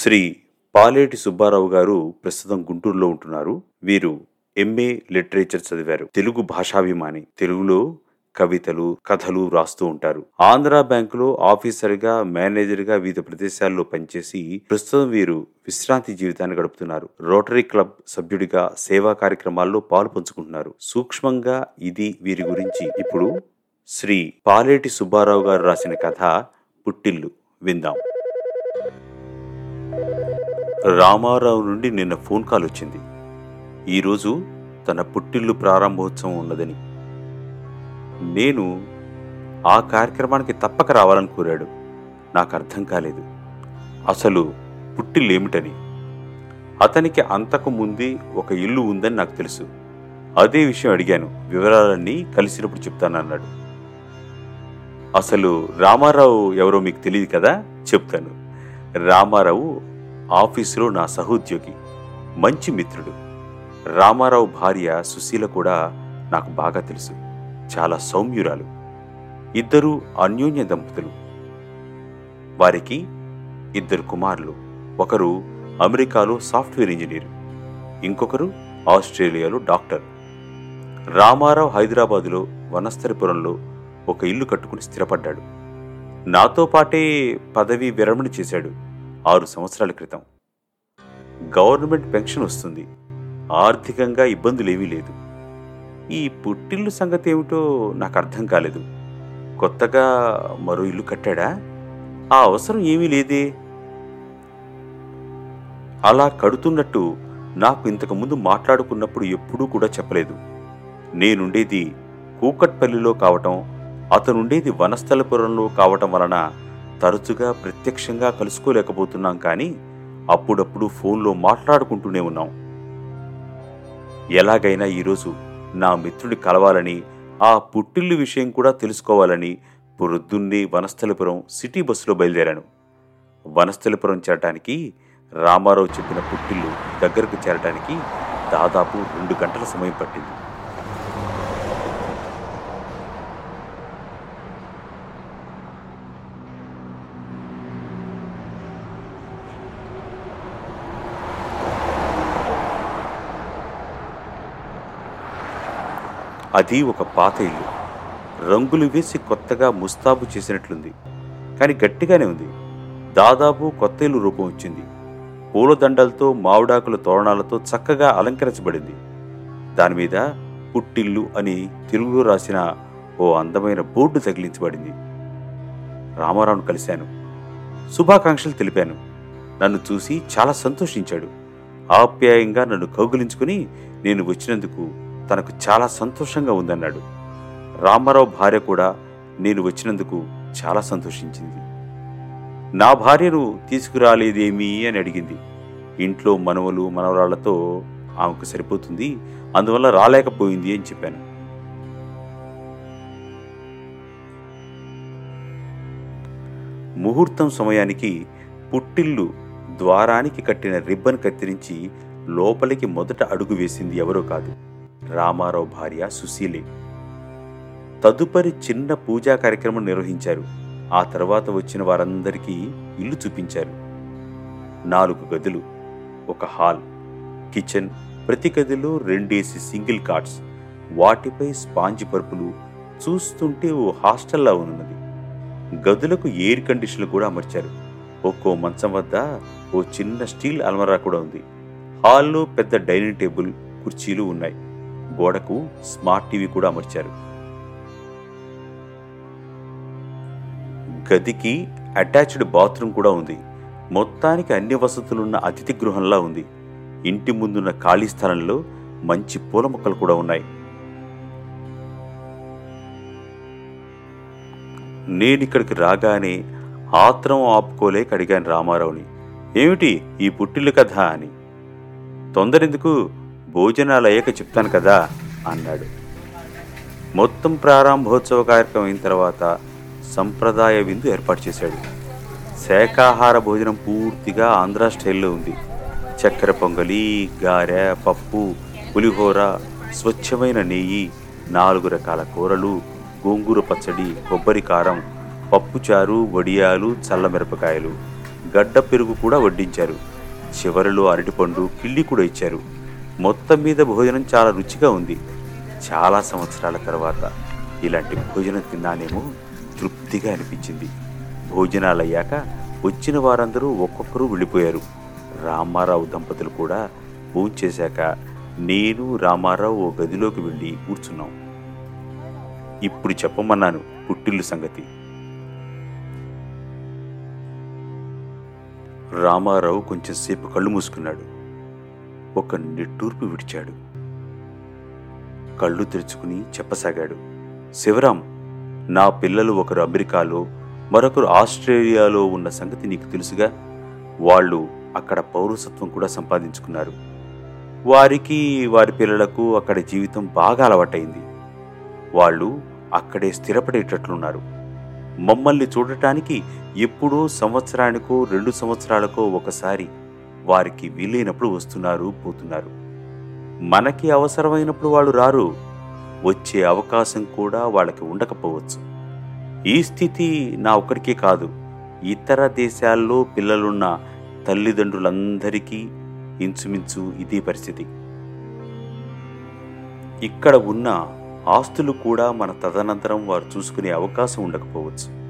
శ్రీ పాలేటి సుబ్బారావు గారు ప్రస్తుతం గుంటూరులో ఉంటున్నారు. వీరు ఎంఏ లిటరేచర్ చదివారు. తెలుగు భాషాభిమాని. తెలుగులో కవితలు కథలు రాస్తూ ఉంటారు. ఆంధ్ర బ్యాంకులో ఆఫీసర్గా మేనేజర్గా వివిధ ప్రదేశాల్లో పనిచేసి ప్రస్తుతం వీరు విశ్రాంతి జీవితాన్ని గడుపుతున్నారు. రోటరీ క్లబ్ సభ్యుడిగా సేవా కార్యక్రమాల్లో పాలు పంచుకుంటున్నారు. సూక్ష్మంగా ఇది వీరి గురించి ఇప్పుడు శ్రీ పాలేటి సుబ్బారావు గారు రాసిన కథ పుట్టిల్లు. విందాం. రామారావు నుండి నిన్న ఫోన్ కాల్ వచ్చింది. ఈరోజు తన పుట్టిల్లు ప్రారంభోత్సవం ఉన్నదని. నేను ఆ కార్యక్రమానికి తప్పక రావాలని కోరాడు. నాకు అర్థం కాలేదు. అసలు పుట్టిల్లు ఏమిటని అతనికి అంతకు ముందే ఒక ఇల్లు ఉందని నాకు తెలుసు. అదే విషయం అడిగాను. వివరాలన్నీ కలిసినప్పుడు చెప్తానన్నాడు. అసలు రామారావు ఎవరో మీకు తెలియదు కదా? చెప్తాను. రామారావు ఆఫీసులో నా సహోద్యోగి మంచి మిత్రుడు. రామారావు భార్య సుశీల కూడా నాకు బాగా తెలుసు. చాలా సౌమ్యురాలు. ఇద్దరూ అన్యోన్య దంపతులు. వారికి ఇద్దరు కుమారులు. ఒకరు అమెరికాలో సాఫ్ట్వేర్ ఇంజనీర్. ఇంకొకరు ఆస్ట్రేలియాలో డాక్టర్. రామారావు హైదరాబాదులో వనస్థలిపురంలో ఒక ఇల్లు కట్టుకుని స్థిరపడ్డాడు. నాతో పాటే పదవి విరమణ చేశాడు. ఆరు సంవత్సరాల క్రితం. గవర్నమెంట్ పెన్షన్ వస్తుంది. ఆర్థికంగా ఇబ్బందులేమీ లేదు. ఈ పుట్టిల్లు సంగతి ఏమిటో నాకు అర్థం కాలేదు. కొత్తగా మరో ఇల్లు కట్టాడా? ఆ అవసరం ఏమీ లేదే. అలా కడుతున్నట్టు నాకు ఇంతకుముందు మాట్లాడుకున్నప్పుడు ఎప్పుడూ కూడా చెప్పలేదు. నేనుండేది కూకట్పల్లిలో కావటం అతనుండేది వనస్థలపురంలో కావటం వలన తరచుగా ప్రత్యక్షంగా కలుసుకోలేకపోతున్నాం కానీ అప్పుడప్పుడు ఫోన్లో మాట్లాడుకుంటూనే ఉన్నాం. ఎలాగైనా ఈరోజు నా మిత్రుడి కలవాలని ఆ పుట్టిల్లు విషయం కూడా తెలుసుకోవాలని పొద్దున్నే వనస్థలిపురం సిటీ బస్సులో బయలుదేరాను. వనస్థలిపురం చేరటానికి రామారావు చెప్పిన పుట్టిల్లు దగ్గరకు చేరటానికి దాదాపు రెండు గంటల సమయం పట్టింది. అది ఒక పాత ఇల్లు. రంగులు వేసి కొత్తగా ముస్తాబు చేసినట్లుంది. కానీ గట్టిగానే ఉంది. దాదాపు కొత్త ఇల్లు రూపం వచ్చింది. పూలదండలతో మావిడాకుల తోరణాలతో చక్కగా అలంకరించబడింది. దానిమీద పుట్టిల్లు అని తెలుగులో రాసిన ఓ అందమైన బోర్డు తగిలించబడింది. రామారావును కలిశాను. శుభాకాంక్షలు తెలిపాను. నన్ను చూసి చాలా సంతోషించాడు. ఆప్యాయంగా నన్ను కౌగులించుకుని నేను వచ్చినందుకు తనకు చాలా సంతోషంగా ఉందన్నాడు. రామారావు భార్య కూడా నేను వచ్చినందుకు చాలా సంతోషించింది. నా భార్యను తీసుకురాలేదేమీ అని అడిగింది. ఇంట్లో మనవలు మనవరాళ్ళతో ఆమెకు సరిపోతుంది అందువల్ల రాలేకపోయింది అని చెప్పాను. ముహూర్తం సమయానికి పుట్టిల్లు ద్వారానికి కట్టిన రిబ్బన్ కత్తిరించి లోపలికి మొదట అడుగు వేసింది ఎవరో కాదు. రామారావు భార్య సుశీలే. తదుపరి చిన్న పూజా కార్యక్రమం నిర్వహించారు. ఆ తర్వాత వచ్చిన వారందరికీ ఇల్లు చూపించారు. నాలుగు గదులు ఒక హాల్ కిచెన్ ప్రతి గదిలో రెండేసి సింగిల్ కార్డ్స్ వాటిపై స్పాంజ్ పరుపులు చూస్తుంటే ఓ హాస్టల్లా ఉన్నది. గదులకు ఎయిర్ కండిషన్లు కూడా అమర్చారు. ఒక్కో మంచం వద్ద ఓ చిన్న స్టీల్ అల్మరా కూడా ఉంది. హాల్లో పెద్ద డైనింగ్ టేబుల్ కుర్చీలు ఉన్నాయి. గోడకు స్మార్ట్ టీవీ కూడా అమర్చారు. గదికి అటాచ్డ్ బాత్రూమ్ కూడా ఉంది. మొత్తానికి అన్ని వసతులున్న అతిథి గృహంలా ఉంది. ఇంటి ముందున్న ఖాళీ స్థలంలో మంచి పూల మొక్కలు కూడా ఉన్నాయి. నేను ఇక్కడికి రాగానే ఆత్రం ఆపుకోలేక అడిగాను రామారావుని. ఏమిటి ఈ పుట్టిల్లు కథ అని. తొందరెందుకు? భోజనాలు అయ్యాక చెప్తాను కదా అన్నాడు. మొత్తం ప్రారంభోత్సవ కార్యక్రమం అయిన తర్వాత సంప్రదాయ విందు ఏర్పాటు చేశాడు. శాఖాహార భోజనం పూర్తిగా ఆంధ్ర స్టైల్లో ఉంది. చక్కెర పొంగలి గారె పప్పు పులిహోర స్వచ్ఛమైన నెయ్యి నాలుగు రకాల కూరలు గోంగూర పచ్చడి కొబ్బరి కారం పప్పుచారు వడియాలు చల్లమిరపకాయలు గడ్డ పెరుగు కూడా వడ్డించారు. చివరిలో అరటిపండు కిళ్ళి కూడా ఇచ్చారు. మొత్తం మీద భోజనం చాలా రుచిగా ఉంది. చాలా సంవత్సరాల తర్వాత ఇలాంటి భోజనం తిన్నానేమో తృప్తిగా అనిపించింది. భోజనాలయ్యాక వచ్చిన వారందరూ ఒక్కొక్కరు వెళ్ళిపోయారు. రామారావు దంపతులు కూడా భోంచేశాక నేను రామారావు ఓ గదిలోకి వెళ్ళి కూర్చున్నాం. ఇప్పుడు చెప్పమన్నాను పుట్టిల్లు సంగతి. రామారావు కొంచెం సేపు కళ్ళు మూసుకున్నాడు. ఒక నిట్టూర్పు విడిచాడు. కళ్ళు తెరుచుకుని చెప్పసాగాడు. శివరాం నా పిల్లలు ఒకరు అమెరికాలో మరొకరు ఆస్ట్రేలియాలో ఉన్న సంగతి నీకు తెలుసుగా? వాళ్ళు అక్కడ పౌరసత్వం కూడా సంపాదించుకున్నారు. వారికి వారి పిల్లలకు అక్కడ జీవితం బాగా అలవాటైంది. వాళ్ళు అక్కడే స్థిరపడేటట్లున్నారు. మమ్మల్ని చూడటానికి ఎప్పుడో సంవత్సరానికో రెండు సంవత్సరాలకో ఒకసారి వారికి వీలైనప్పుడు వస్తున్నారు పోతున్నారు. మనకి అవసరమైనప్పుడు వాళ్ళు రారు. వచ్చే అవకాశం కూడా వాళ్ళకి ఉండకపోవచ్చు. ఈ స్థితి నా ఒక్కరికే కాదు. ఇతర దేశాల్లో పిల్లలున్న తల్లిదండ్రులందరికీ ఇంచుమించు ఇదే పరిస్థితి. ఇక్కడ ఉన్న ఆస్తులు కూడా మన తదనంతరం వారు చూసుకునే అవకాశం ఉండకపోవచ్చు.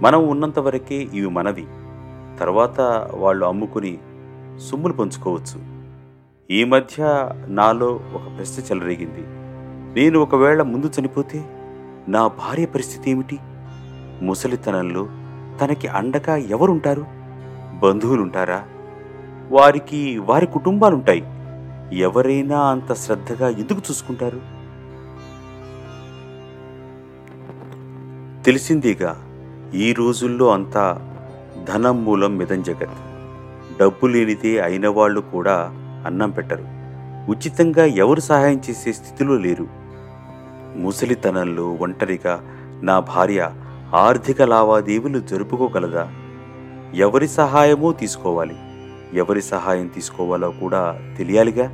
మనం ఉన్నంతవరకే ఇవి మనవి. తర్వాత వాళ్ళు అమ్ముకుని సొమ్ములు పంచుకోవచ్చు. ఈ మధ్య నాలో ఒక ప్రశ్న చెలరేగింది. నేను ఒకవేళ ముందు చనిపోతే నా భార్య పరిస్థితి ఏమిటి? ముసలితనంలో తనకి అండగా ఎవరుంటారు? బంధువులుంటారా? వారికి వారి కుటుంబాలుంటాయి. ఎవరైనా అంత శ్రద్ధగా ఎందుకు చూసుకుంటారు? తెలిసిందేగా ఈ రోజుల్లో అంతా ధనం మూలం మిదం జగత్. డబ్బు లేనిదే అయిన వాళ్ళు కూడా అన్నం పెట్టరు. ఉచితంగా ఎవరు సహాయం చేసే స్థితిలో లేరు. ముసలితనంలో ఒంటరిగా నా భార్య ఆర్థిక లావాదేవీలు జరుపుకోగలదా? ఎవరి సహాయమో తీసుకోవాలి. ఎవరి సహాయం తీసుకోవాలో కూడా తెలియాలిగా?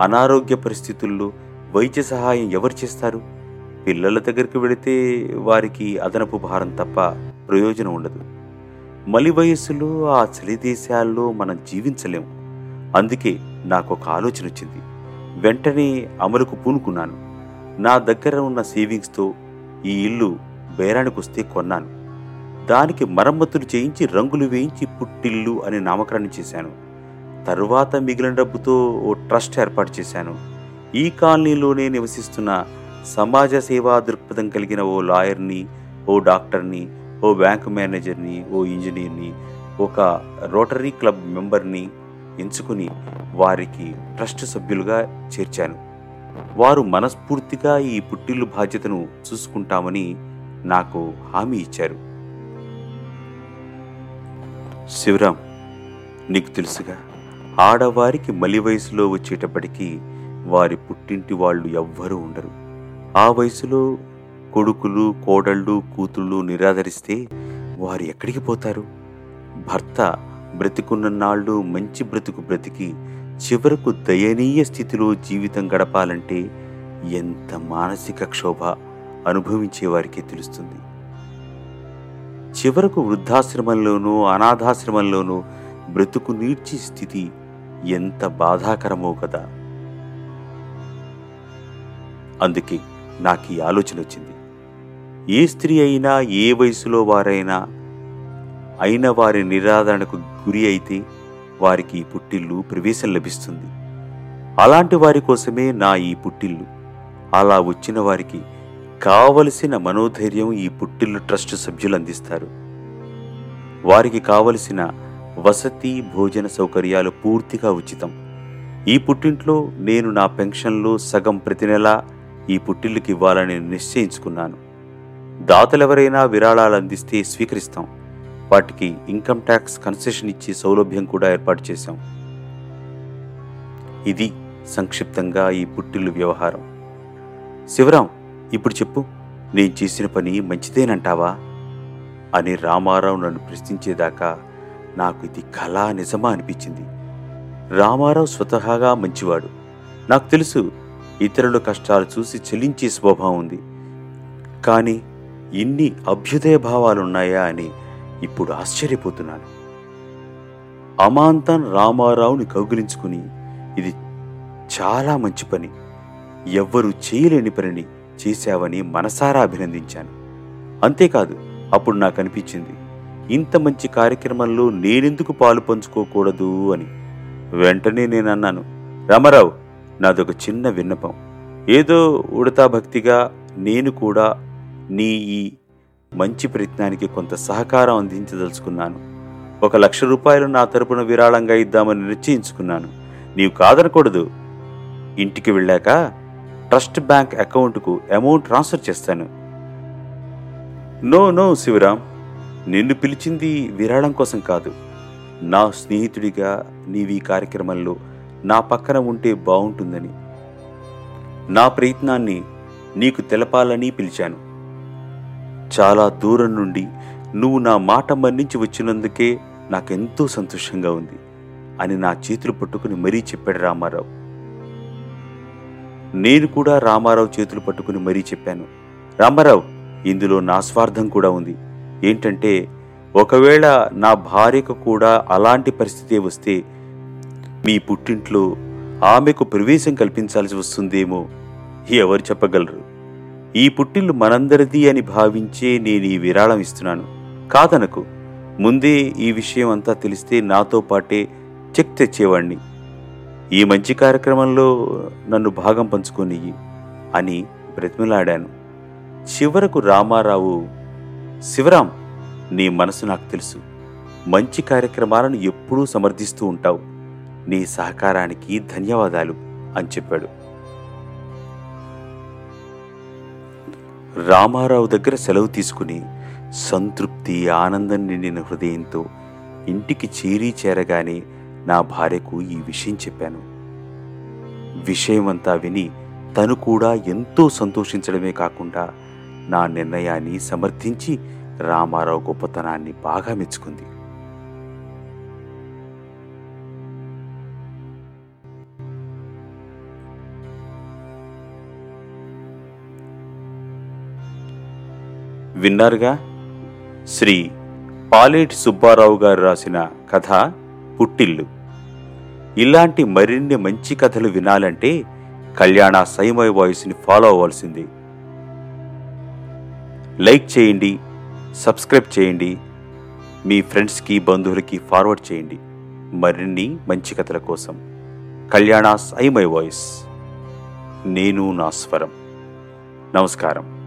అనారోగ్య పరిస్థితుల్లో వైద్య సహాయం ఎవరు చేస్తారు? పిల్లల దగ్గరికి వెళితే వారికి అదనపు భారం తప్ప ప్రయోజనం ఉండదు. మలి వయస్సులో ఆ చలి దేశాల్లో మనం జీవించలేం. అందుకే నాకు ఒక ఆలోచన వచ్చింది. వెంటనే అమలుకు పూనుకున్నాను. నా దగ్గర ఉన్న సేవింగ్స్తో ఈ ఇల్లు బేరానికి వస్తే కొన్నాను. దానికి మరమ్మతులు చేయించి రంగులు వేయించి పుట్టిల్లు అని నామకరణం చేశాను. తరువాత మిగిలిన డబ్బుతో ఓ ట్రస్ట్ ఏర్పాటు చేశాను. ఈ కాలనీలోనే నివసిస్తున్న సమాజ సేవా దృక్పథం కలిగిన ఓ లాయర్ని ఓ డాక్టర్ని ఓ బ్యాంక్ మేనేజర్ని ఓ ఇంజనీర్ని ఒక రోటరీ క్లబ్ మెంబర్ని ఎంచుకుని వారికి ట్రస్ట్ సభ్యులుగా చేర్చాను. వారు మనస్ఫూర్తిగా ఈ పుట్టిల్లు బాధ్యతను చూసుకుంటామని నాకు హామీ ఇచ్చారు. శివరాం నీకు తెలుసుగా ఆడవారికి మలి వయసులో వచ్చేటప్పటికీ వారి పుట్టింటి వాళ్ళు ఎవ్వరూ ఉండరు. ఆ వయసులో కొడుకులు కోడళ్ళు కూతుళ్ళు నిరాదరిస్తే వారు ఎక్కడికి పోతారు? భర్త బ్రతికున్న నాళ్ళు మంచి బ్రతుకు బ్రతికి చివరకు దయనీయ స్థితిలో జీవితం గడపాలంటే ఎంత మానసిక క్షోభ అనుభవించే వారికే తెలుస్తుంది. చివరకు వృద్ధాశ్రమంలోనూ అనాథాశ్రమంలోనూ బ్రతుకు నీడ్చి స్థితి ఎంత బాధాకరమో కదా! అందుకే నాకు ఈ ఆలోచన వచ్చింది ఏ స్త్రీ అయినా ఏ వయసులో వారైనా అయిన వారి నిరాదరణకు గురి అయితే వారికి ఈ పుట్టిల్లు ప్రవేశం లభిస్తుంది. అలాంటి వారి కోసమే నా ఈ పుట్టిల్లు. అలా వచ్చిన వారికి కావలసిన మనోధైర్యం ఈ పుట్టిల్లు ట్రస్ట్ సభ్యులు అందిస్తారు. వారికి కావలసిన వసతి భోజన సౌకర్యాలు పూర్తిగా ఉచితం. ఈ పుట్టింట్లో నేను నా పెన్షన్లో సగం ప్రతి నెలా ఈ పుట్టిల్లుకి ఇవ్వాలని నిశ్చయించుకున్నాను. దాతలెవరైనా విరాళాలు అందిస్తే స్వీకరిస్తాం. వాటికి ఇన్కమ్ ట్యాక్స్ కన్సెషన్ ఇచ్చే సౌలభ్యం కూడా ఏర్పాటు చేశాం. ఇది సంక్షిప్తంగా ఈ పుట్టిల్లు వ్యవహారం. శివరాం ఇప్పుడు చెప్పు. నేను చేసిన పని మంచిదేనంటావా? అని రామారావు నన్ను ప్రశ్నించేదాకా నాకు ఇది కళా నిజమా అనిపించింది. రామారావు స్వతహాగా మంచివాడు. నాకు తెలుసు ఇతరుల కష్టాలు చూసి చెల్లించే స్వభావం ఉంది. కానీ ఇన్ని అభ్యుదయ భావాలున్నాయా అని ఇప్పుడు ఆశ్చర్యపోతున్నాను. అమాంతం రామారావుని కౌగిలించుకుని ఇది చాలా మంచి పని. ఎవ్వరూ చేయలేని పనిని చేశావని మనసారా అభినందించాను. అంతేకాదు అప్పుడు నాకు అనిపించింది ఇంత మంచి కార్యక్రమంలో నేనెందుకు పాలు పంచుకోకూడదు అని. వెంటనే నేను అన్నాను రామారావు నాదొక చిన్న విన్నపం. ఏదో ఉడతా భక్తిగా నేను కూడా నీ ఈ మంచి ప్రయత్నానికి కొంత సహకారం అందించదలుచుకున్నాను. ఒక లక్ష రూపాయలు నా తరపున విరాళంగా ఇద్దామని నిశ్చయించుకున్నాను. నీవు కాదనకూడదు. ఇంటికి వెళ్ళాక ట్రస్ట్ బ్యాంక్ అకౌంట్కు అమౌంట్ ట్రాన్స్ఫర్ చేస్తాను. నో నో శివరాం నిన్ను పిలిచింది విరాళం కోసం కాదు. నా స్నేహితుడిగా నీవి కార్యక్రమంలో నా పక్కన ఉంటే బాగుంటుందని నా ప్రయత్నాన్ని నీకు తెలపాలని పిలిచాను. చాలా దూరం నుండి నువ్వు నా మాట మన్నించి వచ్చినందుకే నాకెంతో సంతోషంగా ఉంది అని నా చేతులు పట్టుకుని మరీ చెప్పాడు రామారావు. నేను కూడా రామారావు చేతులు పట్టుకుని మరీ చెప్పాను. రామారావు ఇందులో నా స్వార్థం కూడా ఉంది. ఏంటంటే ఒకవేళ నా భార్యకు కూడా అలాంటి పరిస్థితి వస్తే మీ పుట్టింట్లో ఆమెకు ప్రవేశం కల్పించాల్సి వస్తుందేమో ఎవరు చెప్పగలరు? ఈ పుట్టిల్లు మనందరిది అని భావించే నేను ఈ విరాళం ఇస్తున్నాను. కాదనకు ముందే ఈ విషయం అంతా తెలిస్తే నాతో పాటే చెక్ తెచ్చేవాణ్ణి. ఈ మంచి కార్యక్రమంలో నన్ను భాగం పంచుకొని అని బ్రతిమలాడాను. చివరకు రామారావు శివరాం నీ మనసు నాకు తెలుసు. మంచి కార్యక్రమాలను ఎప్పుడూ సమర్థిస్తూ ఉంటావు. నీ సహకారానికి ధన్యవాదాలు అని చెప్పాడు. రామారావు దగ్గర సెలవు తీసుకుని సంతృప్తి ఆనందం నిండిన హృదయంతో ఇంటికి చేరి చేరగానే నా భార్యకు ఈ విషయం చెప్పాను. విషయమంతా విని తను కూడా ఎంతో సంతోషించడమే కాకుండా నా నిర్ణయాన్ని సమర్థించి రామారావు గొప్పతనాన్ని బాగా మెచ్చుకుంది. విన్నారుగా? శ్రీ పాలేటి సుబ్బారావు గారు రాసిన కథ పుట్టిల్లు. ఇలాంటి మరిన్ని మంచి కథలు వినాలంటే కళ్యాణ సైమై వాయిస్ని ఫాలో అవ్వాల్సింది. లైక్ చేయండి సబ్స్క్రైబ్ చేయండి మీ ఫ్రెండ్స్కి బంధువులకి ఫార్వర్డ్ చేయండి. మరిన్ని మంచి కథల కోసం కళ్యాణ సైమై వాయిస్. నేను నా స్వరం. నమస్కారం.